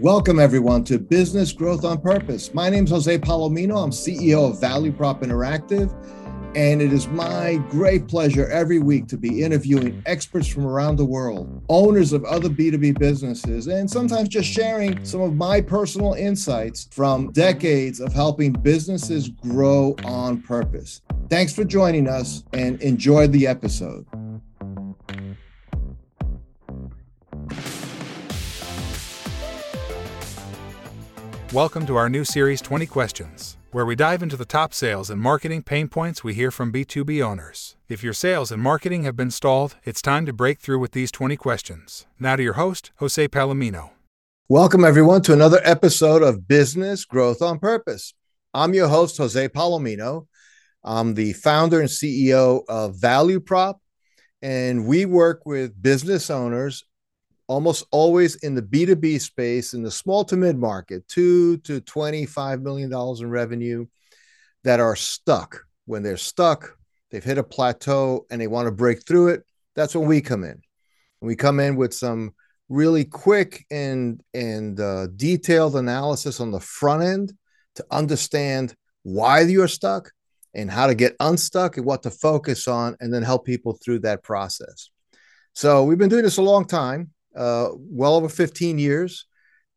Welcome, everyone, to Business Growth on Purpose. My name is Jose Palomino. I'm CEO of Value Prop Interactive. And it is my great pleasure every week to be interviewing experts from around the world, owners of other B2B businesses, and sometimes just sharing some of my personal insights from decades of helping businesses grow on purpose. Thanks for joining us and enjoy the episode. Welcome to our new series 20 Questions, where we dive into the top sales and marketing pain points we hear from B2B owners. If your sales and marketing have been stalled, it's time to break through with these 20 questions. Now to your host, Jose Palomino. Welcome, everyone, to another episode of Business Growth on Purpose. I'm your host, Jose Palomino. I'm the founder and CEO of Value Prop, and we work with business owners almost always in the B2B space in the small to mid market, two to $25 million in revenue that are stuck. When they're stuck, they've hit a plateau and they want to break through it. That's when we come in. We come in with some really quick and and uh, detailed analysis on the front end to understand why you're stuck and how to get unstuck and what to focus on and then help people through that process. So we've been doing this a long time uh, well over 15 years,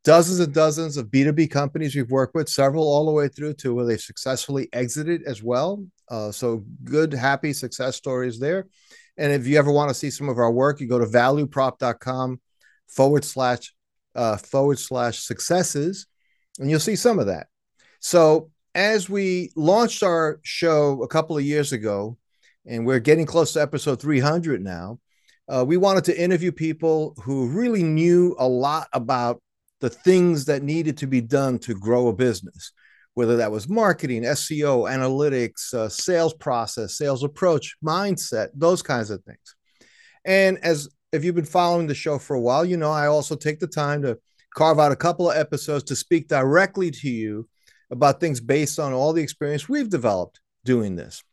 dozens and dozens of B2B companies we've worked with, several all the way through to where they've successfully exited as well. Uh, so good, happy success stories there. And if you ever want to see some of our work, you go to valueprop.com forward slash uh, forward slash successes, and you'll see some of that. So as we launched our show a couple of years ago, and we're getting close to episode 300 now, uh, we wanted to interview people who really knew a lot about the things that needed to be done to grow a business, whether that was marketing, SEO, analytics, uh, sales process, sales approach, mindset, those kinds of things. And as if you've been following the show for a while, you know I also take the time to carve out a couple of episodes to speak directly to you about things based on all the experience we've developed doing this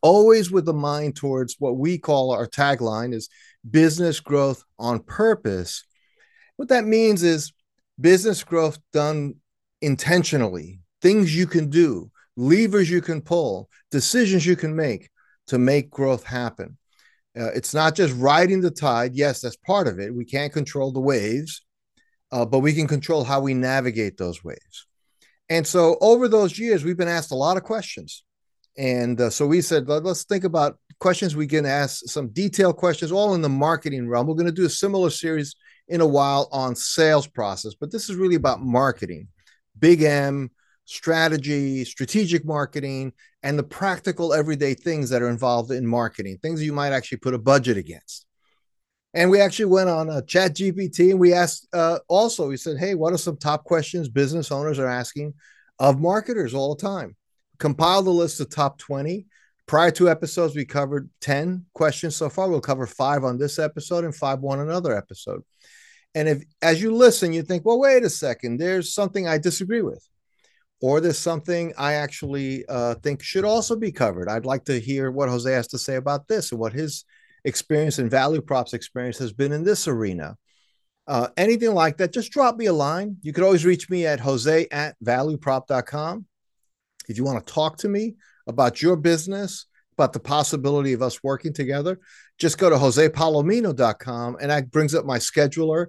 always with a mind towards what we call our tagline is business growth on purpose. What that means is business growth done intentionally, things you can do, levers you can pull, decisions you can make to make growth happen. Uh, it's not just riding the tide. Yes, that's part of it. We can't control the waves, uh, but we can control how we navigate those waves. And so over those years, we've been asked a lot of questions and uh, so we said, Let, us think about questions we can ask, some detailed questions, all in the marketing realm. We're going to do a similar series in a while on sales process, but this is really about marketing, big M, strategy, strategic marketing, and the practical everyday things that are involved in marketing, things you might actually put a budget against. And we actually went on a ChatGPT and we asked uh, also, we said, hey, what are some top questions business owners are asking of marketers all the time? Compiled a list of top 20. Prior to episodes, we covered 10 questions so far. We'll cover five on this episode and five on another episode. And if, as you listen, you think, well, wait a second, there's something I disagree with, or there's something I actually uh, think should also be covered. I'd like to hear what Jose has to say about this and what his experience and value props experience has been in this arena. Uh, anything like that, just drop me a line. You could always reach me at jose at valueprop.com. If you want to talk to me about your business, about the possibility of us working together, just go to josepalomino.com and that brings up my scheduler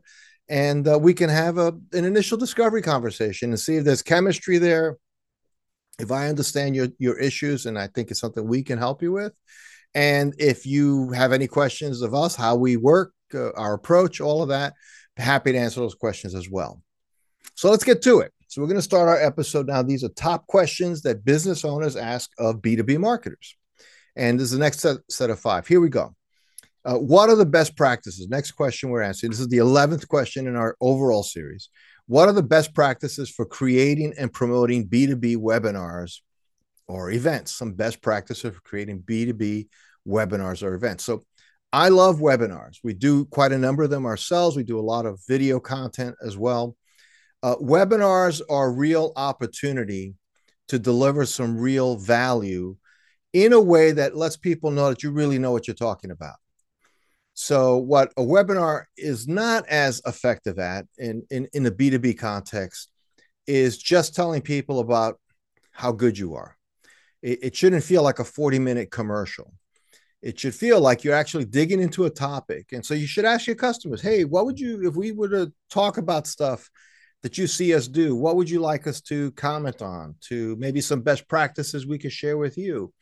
and uh, we can have a, an initial discovery conversation and see if there's chemistry there. If I understand your, your issues and I think it's something we can help you with. And if you have any questions of us, how we work, uh, our approach, all of that, happy to answer those questions as well. So let's get to it. So we're going to start our episode now. These are top questions that business owners ask of B2B marketers. And this is the next set, set of five. Here we go. Uh, what are the best practices? Next question we're answering. This is the 11th question in our overall series. What are the best practices for creating and promoting B2B webinars or events? Some best practices for creating B2B webinars or events. So I love webinars. We do quite a number of them ourselves. We do a lot of video content as well. Uh, webinars are a real opportunity to deliver some real value in a way that lets people know that you really know what you're talking about. So, what a webinar is not as effective at in, in, in the B2B context is just telling people about how good you are. It, it shouldn't feel like a 40 minute commercial. It should feel like you're actually digging into a topic. And so you should ask your customers, hey, what would you, if we were to talk about stuff that you see us do, what would you like us to comment on, to maybe some best practices we could share with you?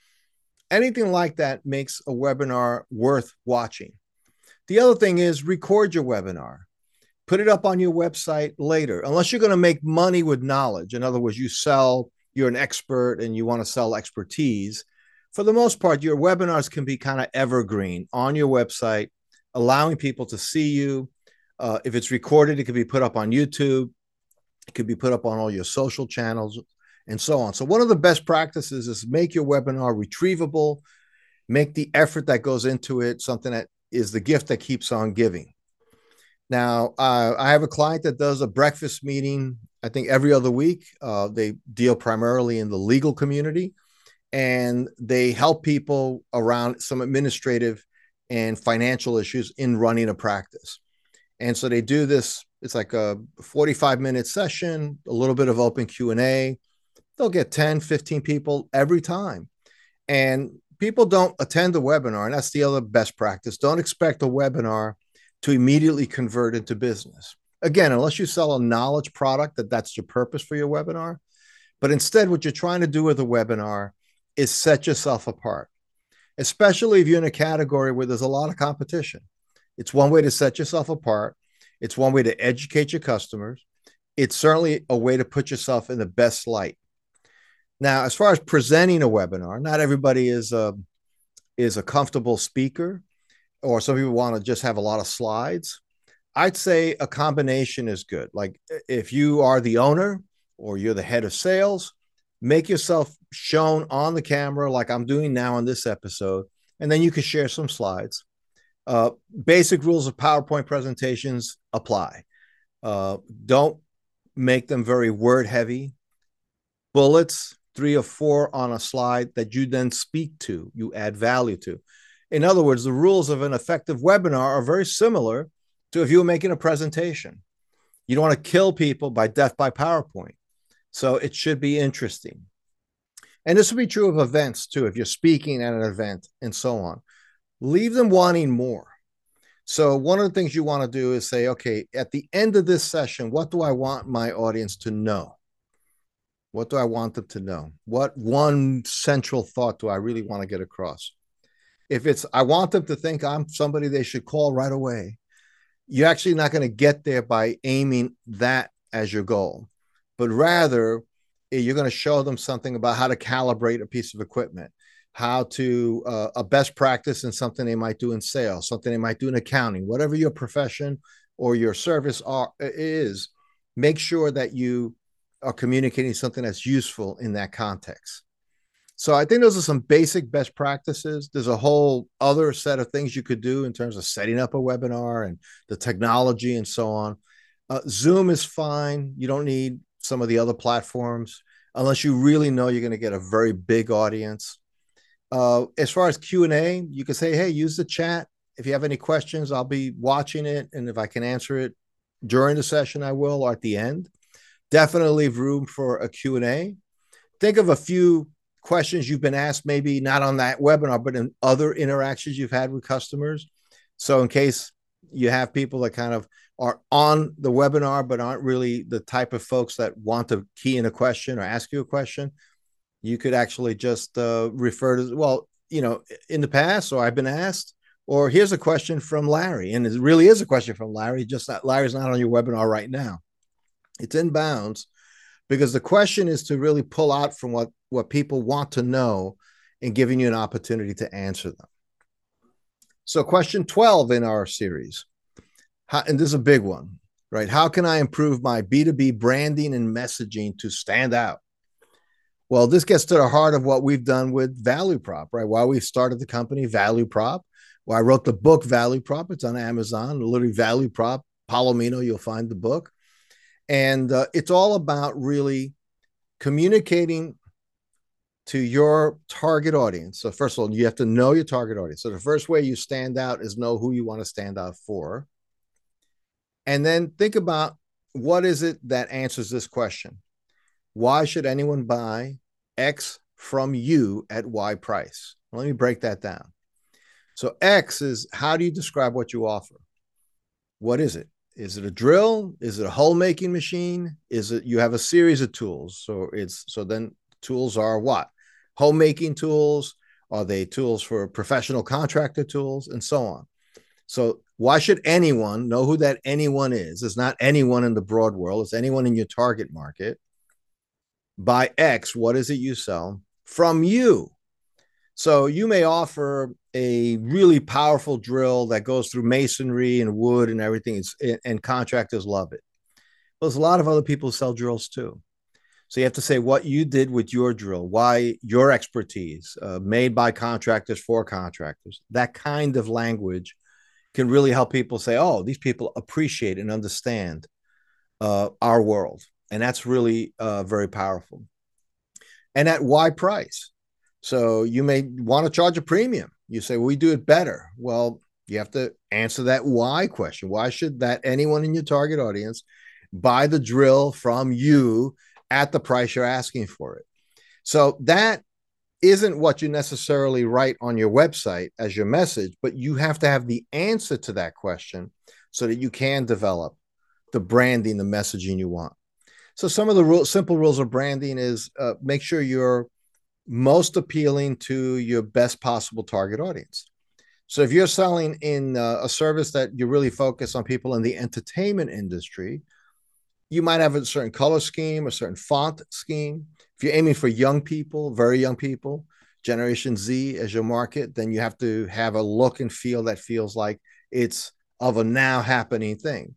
Anything like that makes a webinar worth watching. The other thing is record your webinar. Put it up on your website later, unless you're going to make money with knowledge. In other words, you sell, you're an expert and you want to sell expertise. For the most part, your webinars can be kind of evergreen on your website, allowing people to see you. Uh, if it's recorded, it could be put up on YouTube, it could be put up on all your social channels, and so on. So, one of the best practices is make your webinar retrievable, make the effort that goes into it something that is the gift that keeps on giving. Now, uh, I have a client that does a breakfast meeting, I think every other week. Uh, they deal primarily in the legal community and they help people around some administrative and financial issues in running a practice. And so they do this, it's like a 45 minute session, a little bit of open Q&A. They'll get 10, 15 people every time. And people don't attend the webinar, and that's the other best practice. Don't expect a webinar to immediately convert into business. Again, unless you sell a knowledge product that that's your purpose for your webinar. But instead, what you're trying to do with a webinar is set yourself apart, especially if you're in a category where there's a lot of competition. It's one way to set yourself apart. It's one way to educate your customers. It's certainly a way to put yourself in the best light. Now, as far as presenting a webinar, not everybody is a is a comfortable speaker, or some people want to just have a lot of slides. I'd say a combination is good. Like if you are the owner or you're the head of sales, make yourself shown on the camera like I'm doing now in this episode, and then you can share some slides. Uh, basic rules of PowerPoint presentations apply. Uh, don't make them very word heavy. Bullets, three or four on a slide that you then speak to, you add value to. In other words, the rules of an effective webinar are very similar to if you were making a presentation. You don't want to kill people by death by PowerPoint. So it should be interesting. And this will be true of events too, if you're speaking at an event and so on. Leave them wanting more. So, one of the things you want to do is say, okay, at the end of this session, what do I want my audience to know? What do I want them to know? What one central thought do I really want to get across? If it's, I want them to think I'm somebody they should call right away, you're actually not going to get there by aiming that as your goal, but rather eh, you're going to show them something about how to calibrate a piece of equipment, how to uh, a best practice and something they might do in sales, something they might do in accounting, whatever your profession or your service are is. Make sure that you are communicating something that's useful in that context. So I think those are some basic best practices. There's a whole other set of things you could do in terms of setting up a webinar and the technology and so on. Uh, Zoom is fine. You don't need some of the other platforms unless you really know you're going to get a very big audience. Uh, as far as Q and A, you can say, "Hey, use the chat. If you have any questions, I'll be watching it, and if I can answer it during the session, I will, or at the end." definitely leave room for a Q&A. Think of a few questions you've been asked, maybe not on that webinar, but in other interactions you've had with customers. So in case you have people that kind of are on the webinar, but aren't really the type of folks that want to key in a question or ask you a question, you could actually just uh, refer to, well, you know, in the past, or I've been asked, or here's a question from Larry. And it really is a question from Larry, just that Larry's not on your webinar right now. It's in bounds because the question is to really pull out from what what people want to know and giving you an opportunity to answer them. So, question 12 in our series, how, and this is a big one, right? How can I improve my B2B branding and messaging to stand out? Well, this gets to the heart of what we've done with Value Prop, right? Why we started the company Value Prop. Well, I wrote the book Value Prop. It's on Amazon, literally Value Prop. Palomino, you'll find the book. And uh, it's all about really communicating to your target audience. So, first of all, you have to know your target audience. So, the first way you stand out is know who you want to stand out for. And then think about what is it that answers this question? Why should anyone buy X from you at Y price? Let me break that down. So, X is how do you describe what you offer? What is it? Is it a drill? Is it a hole making machine? Is it you have a series of tools? So it's so then tools are what? Homemaking tools? Are they tools for professional contractor tools and so on? So why should anyone know who that anyone is? It's not anyone in the broad world, it's anyone in your target market. Buy X, what is it you sell from you? So you may offer a really powerful drill that goes through masonry and wood and everything, it's, and contractors love it. But there's a lot of other people who sell drills too. So you have to say what you did with your drill, why your expertise, uh, made by contractors for contractors. That kind of language can really help people say, "Oh, these people appreciate and understand uh, our world," and that's really uh, very powerful. And at why price? So you may want to charge a premium. You say, "We do it better." Well, you have to answer that why question. Why should that anyone in your target audience buy the drill from you? at the price you're asking for it. So that isn't what you necessarily write on your website as your message, but you have to have the answer to that question so that you can develop the branding, the messaging you want. So some of the rule, simple rules of branding is uh, make sure you're most appealing to your best possible target audience. So if you're selling in uh, a service that you really focus on people in the entertainment industry, you might have a certain color scheme, a certain font scheme. If you're aiming for young people, very young people, Generation Z as your market, then you have to have a look and feel that feels like it's of a now happening thing.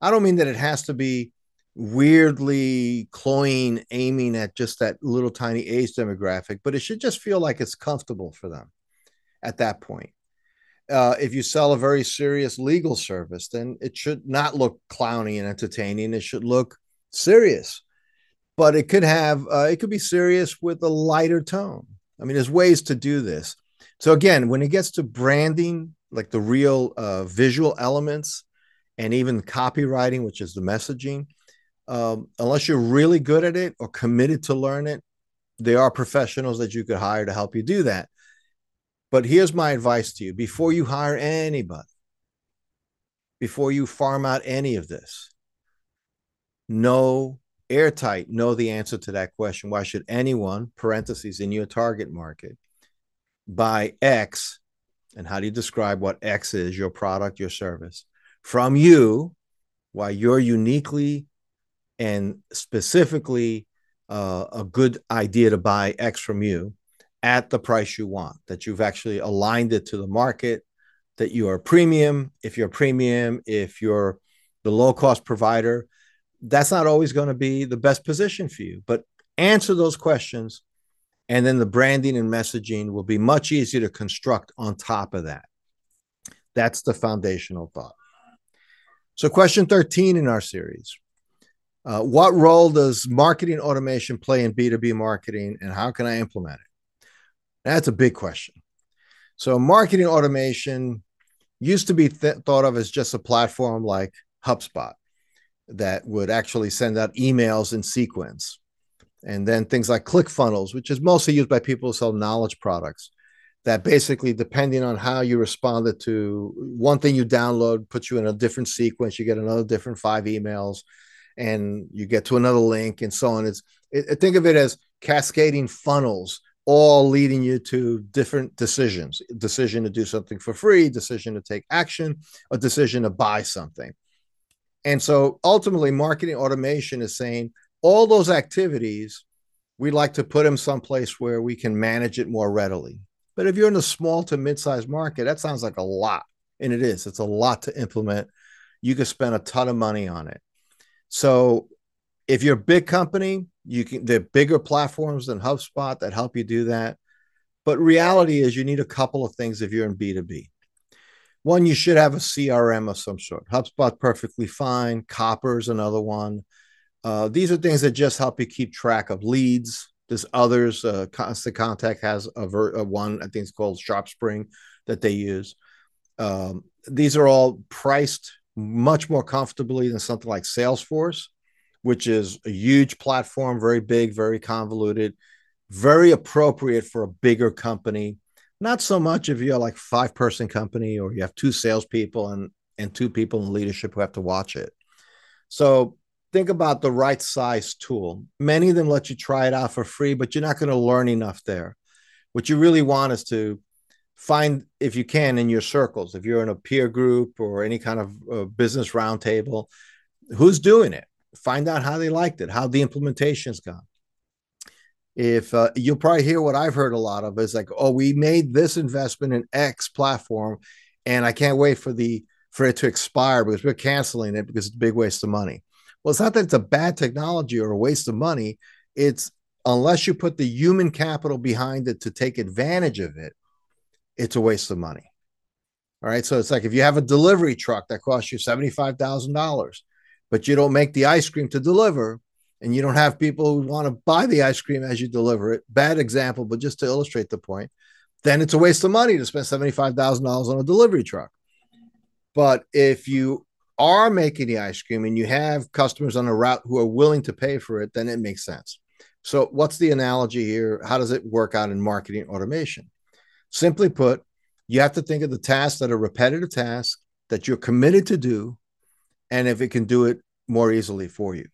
I don't mean that it has to be weirdly cloying, aiming at just that little tiny age demographic, but it should just feel like it's comfortable for them at that point uh, if you sell a very serious legal service, then it should not look clowny and entertaining. It should look serious, but it could have uh, it could be serious with a lighter tone. I mean, there's ways to do this. So again, when it gets to branding, like the real uh, visual elements, and even copywriting, which is the messaging, um, unless you're really good at it or committed to learn it, there are professionals that you could hire to help you do that. But here's my advice to you before you hire anybody, before you farm out any of this, know airtight, know the answer to that question. Why should anyone, parentheses, in your target market, buy X? And how do you describe what X is, your product, your service, from you? Why you're uniquely and specifically uh, a good idea to buy X from you at the price you want, that you've actually aligned it to the market, that you are premium. If you're premium, if you're the low cost provider, that's not always going to be the best position for you. But answer those questions, and then the branding and messaging will be much easier to construct on top of that. That's the foundational thought. So, question 13 in our series uh, What role does marketing automation play in B2B marketing, and how can I implement it? That's a big question. So, marketing automation used to be th- thought of as just a platform like HubSpot that would actually send out emails in sequence. And then things like ClickFunnels, which is mostly used by people who sell knowledge products, that basically, depending on how you responded to one thing you download, puts you in a different sequence, you get another different five emails, and you get to another link and so on. It's it, think of it as cascading funnels all leading you to different decisions. Decision to do something for free decision to take action a decision to buy something. And so ultimately marketing automation is saying all those activities we like to put them someplace where we can manage it more readily. But if you're in a small to mid-sized market that sounds like a lot and it is. It's a lot to implement. You can spend a ton of money on it so if you're a big company you can there are bigger platforms than HubSpot that help you do that. But reality is you need a couple of things if you're in B2B. One, you should have a CRM of some sort. HubSpot perfectly fine. Copper is another one. Uh, these are things that just help you keep track of leads, There's others. Uh, Constant Contact has a, ver- a one, I think it's called SharpSpring that they use. Um, these are all priced much more comfortably than something like Salesforce, which is a huge platform, very big, very convoluted, very appropriate for a bigger company. Not so much if you're like five person company or you have two salespeople and and two people in leadership who have to watch it. So think about the right size tool. Many of them let you try it out for free, but you're not going to learn enough there. What you really want is to find, if you can, in your circles, if you're in a peer group or any kind of uh, business roundtable, who's doing it. Find out how they liked it, how the implementation's gone. If uh, you'll probably hear what I've heard a lot of is like, oh, we made this investment in X platform, and I can't wait for the for it to expire because we're canceling it because it's a big waste of money. Well, it's not that it's a bad technology or a waste of money. It's unless you put the human capital behind it to take advantage of it, it's a waste of money. All right. So it's like if you have a delivery truck that costs you $75,000, but you don't make the ice cream to deliver, and you don't have people who want to buy the ice cream as you deliver it. Bad example, but just to illustrate the point, then it's a waste of money to spend $75,000 on a delivery truck. But if you are making the ice cream and you have customers on a route who are willing to pay for it, then it makes sense. So, what's the analogy here? How does it work out in marketing automation? Simply put, you have to think of the tasks that are repetitive tasks that you're committed to do, and if it can do it more easily for you.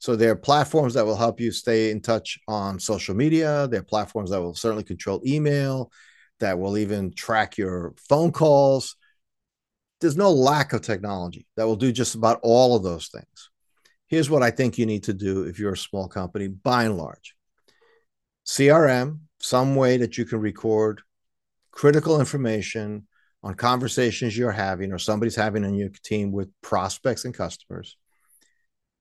So, there are platforms that will help you stay in touch on social media. There are platforms that will certainly control email, that will even track your phone calls there's no lack of technology that will do just about all of those things. Here's what I think you need to do if you're a small company, by and large CRM, some way that you can record critical information on conversations you're having or somebody's having on your team with prospects and customers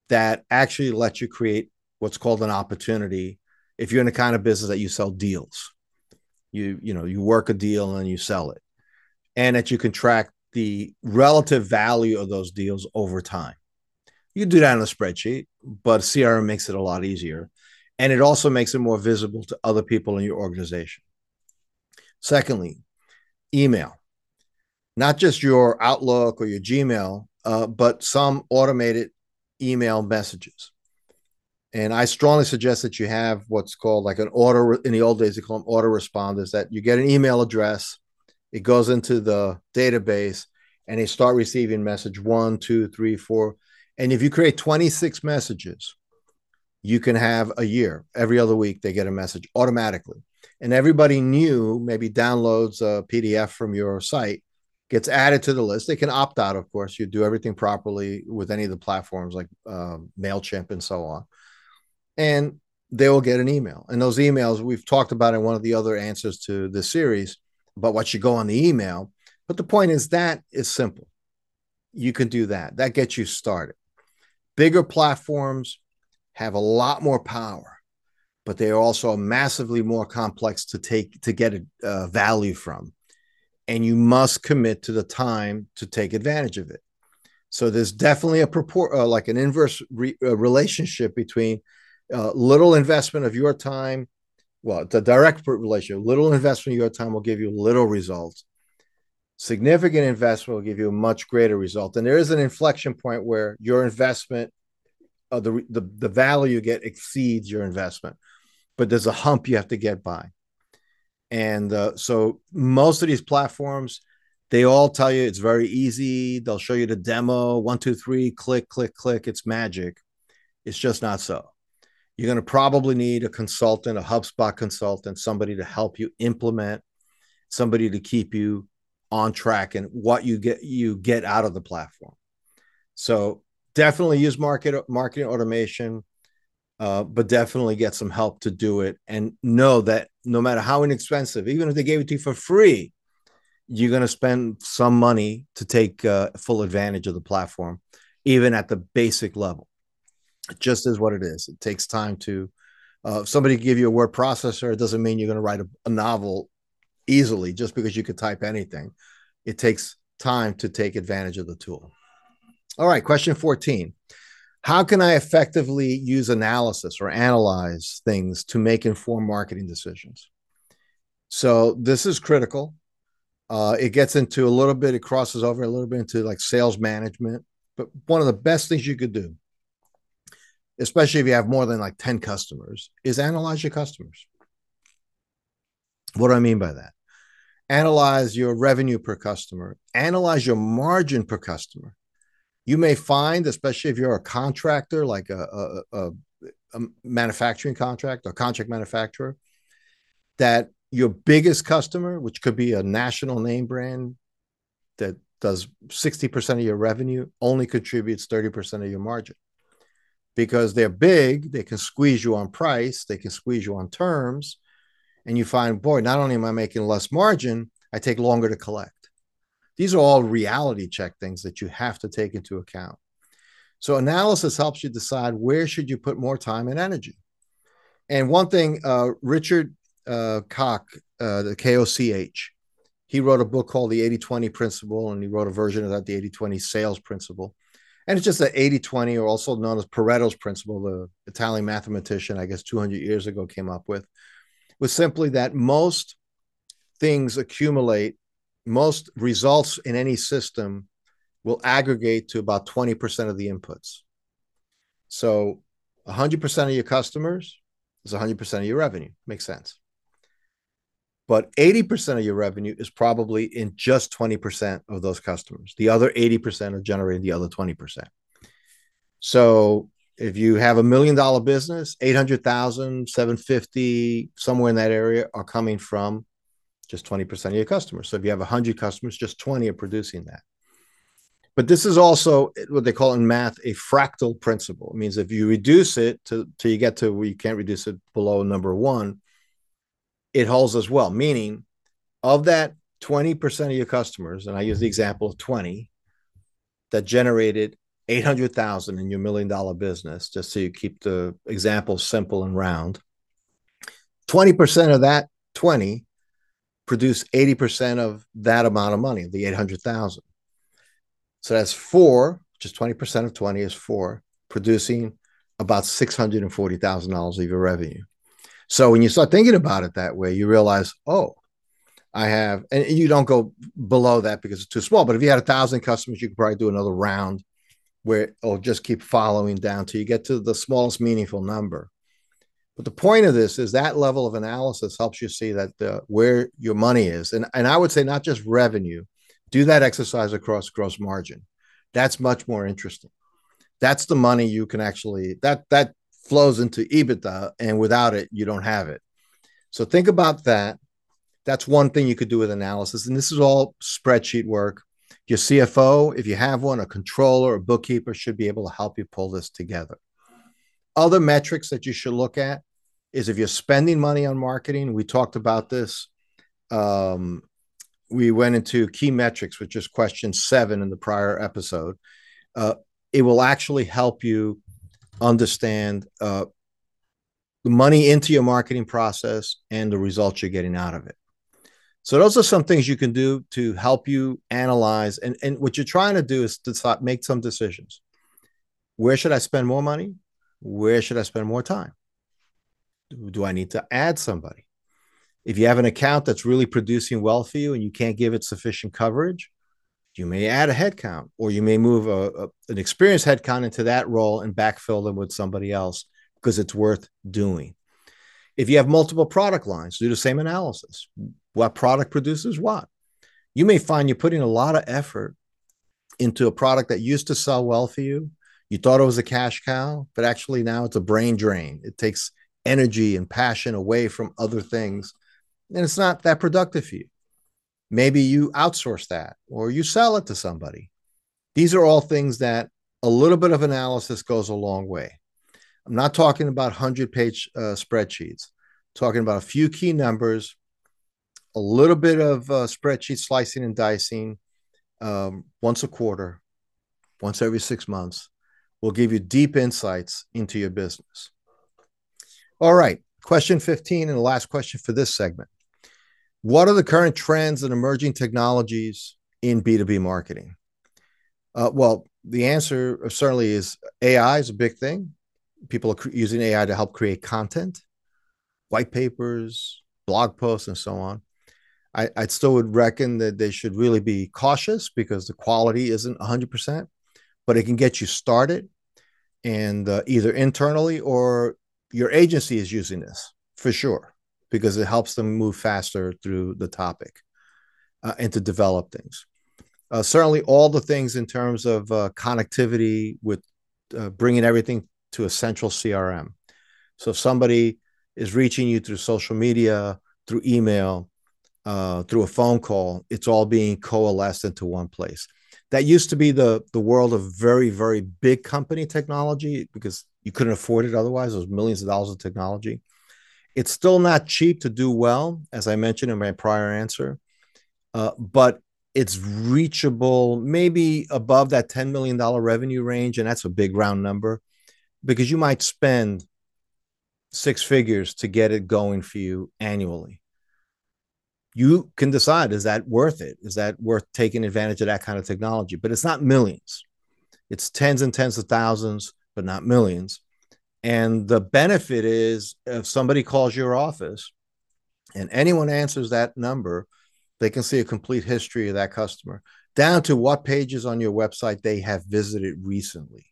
that actually let you create what's called an opportunity if you're in the kind of business that you sell deals you you know you work a deal and you sell it and that you can track the relative value of those deals over time. You can do that on a spreadsheet, but CRM makes it a lot easier. And it also makes it more visible to other people in your organization. Secondly, email, not just your Outlook or your Gmail, uh, but some automated email messages. And I strongly suggest that you have what's called like an auto, in the old days, they call them autoresponders, that you get an email address it goes into the database and they start receiving message one, two, three, four. And if you create 26 messages, you can have a year. Every other week, they get a message automatically. And everybody new maybe downloads a PDF from your site, gets added to the list. They can opt out, of course. You do everything properly with any of the platforms like uh, MailChimp and so on. And they will get an email. And those emails we've talked about in one of the other answers to this series about what should go on the email. But the point is that is simple. You can do that. That gets you started. Bigger platforms have a lot more power, but they are also massively more complex to take to get a uh, value from. And you must commit to the time to take advantage of it. So there's definitely a purport, uh, like an inverse re- uh, relationship between uh, little investment of your time well, the direct relationship. Little investment of your time will give you little results. Significant investment will give you a much greater result. And there is an inflection point where your investment, uh, the, the the value you get exceeds your investment, but there's a hump you have to get by. And uh, so most of these platforms, they all tell you it's very easy. They'll show you the demo, one, two, three, click, click, click. It's magic. It's just not so. You're going to probably need a consultant, a HubSpot consultant, somebody to help you implement, somebody to keep you on track and what you get you get out of the platform. So definitely use market marketing automation, uh, but definitely get some help to do it. And know that no matter how inexpensive, even if they gave it to you for free, you're going to spend some money to take uh, full advantage of the platform, even at the basic level. It just is what it is. It takes time to. Uh, somebody give you a word processor, it doesn't mean you're going to write a, a novel easily just because you could type anything. It takes time to take advantage of the tool. All right, question 14. How can I effectively use analysis or analyze things to make informed marketing decisions? So this is critical. Uh, it gets into a little bit, it crosses over a little bit into like sales management. But one of the best things you could do, especially if you have more than like 10 customers, is analyze your customers. What do I mean by that? Analyze your revenue per customer, analyze your margin per customer. You may find, especially if you're a contractor, like a, a, a, a manufacturing contract or contract manufacturer, that your biggest customer, which could be a national name brand that does 60% of your revenue, only contributes 30% of your margin. Because they're big, they can squeeze you on price, they can squeeze you on terms. And you find, boy, not only am I making less margin, I take longer to collect. These are all reality check things that you have to take into account. So analysis helps you decide where should you put more time and energy. And one thing, uh, Richard uh, Koch, uh, the KOCH, he wrote a book called the 80 20 principle, and he wrote a version of that, the 80 20 sales principle. And it's just the 80 20, or also known as Pareto's principle, the Italian mathematician, I guess 200 years ago, came up with, was simply that most things accumulate, most results in any system will aggregate to about 20% of the inputs. So 100% of your customers is 100% of your revenue. Makes sense but 80% of your revenue is probably in just 20% of those customers. The other 80% are generating the other 20%. So if you have a million dollar business, 800,000, 750, somewhere in that area are coming from just 20% of your customers. So if you have 100 customers, just 20 are producing that. But this is also what they call in math a fractal principle. It means if you reduce it to till you get to where you can't reduce it below number one, it holds as well. Meaning, of that 20% of your customers, and I use the example of 20 that generated 800,000 in your million dollar business, just so you keep the example simple and round. 20% of that 20 produce 80% of that amount of money, the 800,000. So that's four, just 20% of 20 is four, producing about $640,000 of your revenue. So when you start thinking about it that way, you realize, oh, I have, and you don't go below that because it's too small. But if you had a thousand customers, you could probably do another round where it'll just keep following down till you get to the smallest meaningful number. But the point of this is that level of analysis helps you see that the, where your money is, and and I would say not just revenue. Do that exercise across gross margin. That's much more interesting. That's the money you can actually that that flows into EBITDA, and without it, you don't have it. So think about that. That's one thing you could do with analysis. And this is all spreadsheet work. Your CFO, if you have one, a controller, a bookkeeper should be able to help you pull this together. Other metrics that you should look at is if you're spending money on marketing. We talked about this. Um, we went into key metrics, which is question seven in the prior episode. Uh, it will actually help you understand uh, the money into your marketing process and the results you're getting out of it. So those are some things you can do to help you analyze. And, and what you're trying to do is to make some decisions. Where should I spend more money? Where should I spend more time? Do, I need to add somebody? If you have an account that's really producing well for you and you can't give it sufficient coverage, you may add a headcount or you may move a, a, an experienced headcount into that role and backfill them with somebody else because it's worth doing. If you have multiple product lines, do the same analysis. What product produces what? You may find you're putting a lot of effort into a product that used to sell well for you. You thought it was a cash cow, but actually now it's a brain drain. It takes energy and passion away from other things, and it's not that productive for you. Maybe you outsource that or you sell it to somebody. These are all things that a little bit of analysis goes a long way. I'm not talking about 100 page uh, spreadsheets, I'm talking about a few key numbers, a little bit of uh, spreadsheet slicing and dicing um, once a quarter, once every six months will give you deep insights into your business. All right, question 15 and the last question for this segment. What are the current trends and emerging technologies in B2B marketing? Uh, well, the answer certainly is AI is a big thing. People are using AI to help create content, white papers, blog posts, and so on. I, I still would reckon that they should really be cautious because the quality isn't 100%, but it can get you started and uh, either internally or your agency is using this for sure because it helps them move faster through the topic uh, and to develop things. Uh, certainly, all the things in terms of uh, connectivity with uh, bringing everything to a central CRM. So, if somebody is reaching you through social media, through email, uh, through a phone call, it's all being coalesced into one place. That used to be the the world of very very big company technology because you couldn't afford it otherwise. It was millions of dollars of technology. It's still not cheap to do well, as I mentioned in my prior answer, uh, but it's reachable maybe above that $10 million revenue range. And that's a big round number because you might spend six figures to get it going for you annually you can decide is that worth it? Is that worth taking advantage of that kind of technology? But it's not millions, it's tens and tens of thousands, but not millions. And the benefit is if somebody calls your office and anyone answers that number, they can see a complete history of that customer down to what pages on your website they have visited recently.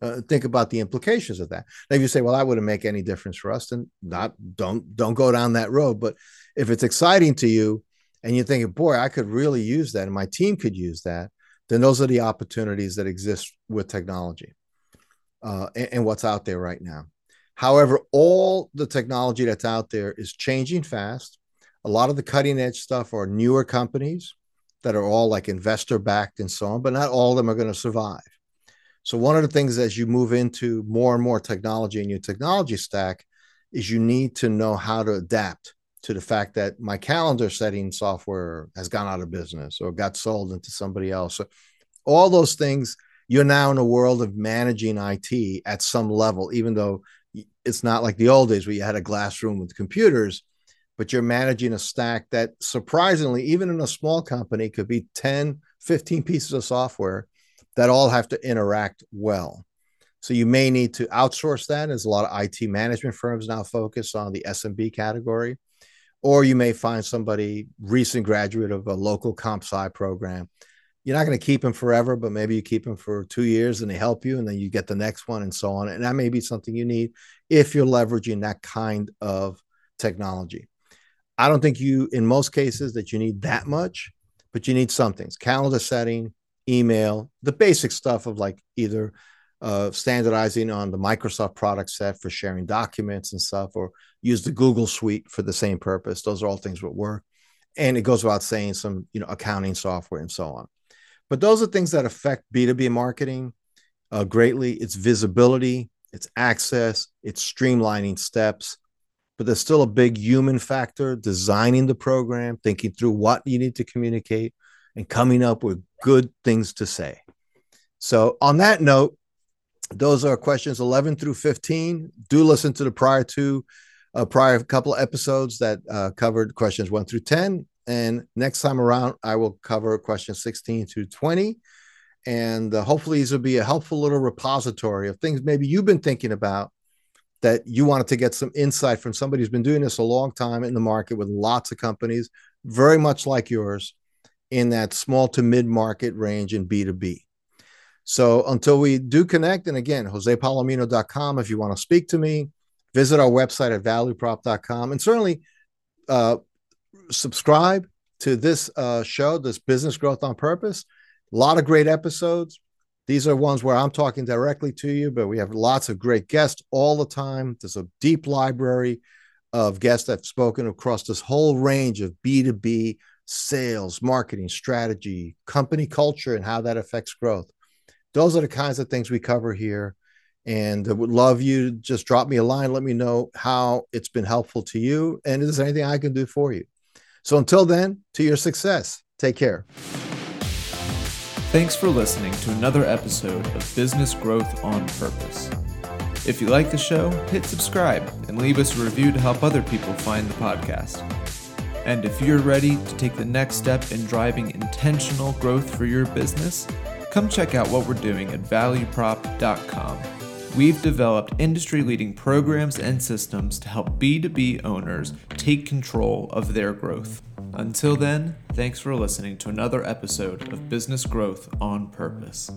Uh, think about the implications of that. Now, if you say, "Well, that wouldn't make any difference for us," then not don't don't go down that road. But if it's exciting to you, and you're thinking, "Boy, I could really use that, and my team could use that," then those are the opportunities that exist with technology uh, and, and what's out there right now. However, all the technology that's out there is changing fast. A lot of the cutting edge stuff are newer companies that are all like investor backed and so on, but not all of them are going to survive. So one of the things as you move into more and more technology in your technology stack is you need to know how to adapt to the fact that my calendar setting software has gone out of business or got sold into somebody else. So all those things, you're now in a world of managing IT at some level, even though it's not like the old days where you had a glass room with computers, but you're managing a stack that surprisingly, even in a small company, could be 10, 15 pieces of software that all have to interact well. So you may need to outsource that. There's a lot of IT management firms now focus on the SMB category, or you may find somebody recent graduate of a local comp sci program. You're not going to keep them forever, but maybe you keep them for two years and they help you, and then you get the next one and so on. And that may be something you need if you're leveraging that kind of technology. I don't think you, in most cases, that you need that much, but you need some things: calendar setting, email, the basic stuff of like either uh, standardizing on the Microsoft product set for sharing documents and stuff, or use the Google Suite for the same purpose. Those are all things that work. And it goes without saying some, you know, accounting software and so on. But those are things that affect B2B marketing uh, greatly. It's visibility, it's access, it's streamlining steps. But there's still a big human factor designing the program, thinking through what you need to communicate, and coming up with good things to say. So, on that note, those are questions 11 through 15. Do listen to the prior two, uh, prior couple episodes that uh, covered questions 1 through 10. And next time around, I will cover questions 16 to 20. And uh, hopefully, these will be a helpful little repository of things maybe you've been thinking about that you wanted to get some insight from somebody who's been doing this a long time in the market with lots of companies, very much like yours in that small to mid market range in B2B. So until we do connect, and again, josepalomino.com if you want to speak to me, visit our website at valueprop.com, and certainly uh, subscribe to this uh, show, this Business Growth on Purpose. A lot of great episodes. These are ones where I'm talking directly to you, but we have lots of great guests all the time. There's a deep library of guests that have spoken across this whole range of B2B sales, marketing, strategy, company culture, and how that affects growth. Those are the kinds of things we cover here. And I would love you to just drop me a line. Let me know how it's been helpful to you. And is there anything I can do for you? So until then, to your success, take care. Thanks for listening to another episode of Business Growth on Purpose. If you like the show, hit subscribe and leave us a review to help other people find the podcast. And if you're ready to take the next step in driving intentional growth for your business, come check out what we're doing at valueprop.com. We've developed industry leading programs and systems to help B2B owners take control of their growth. Until then, thanks for listening to another episode of Business Growth on Purpose.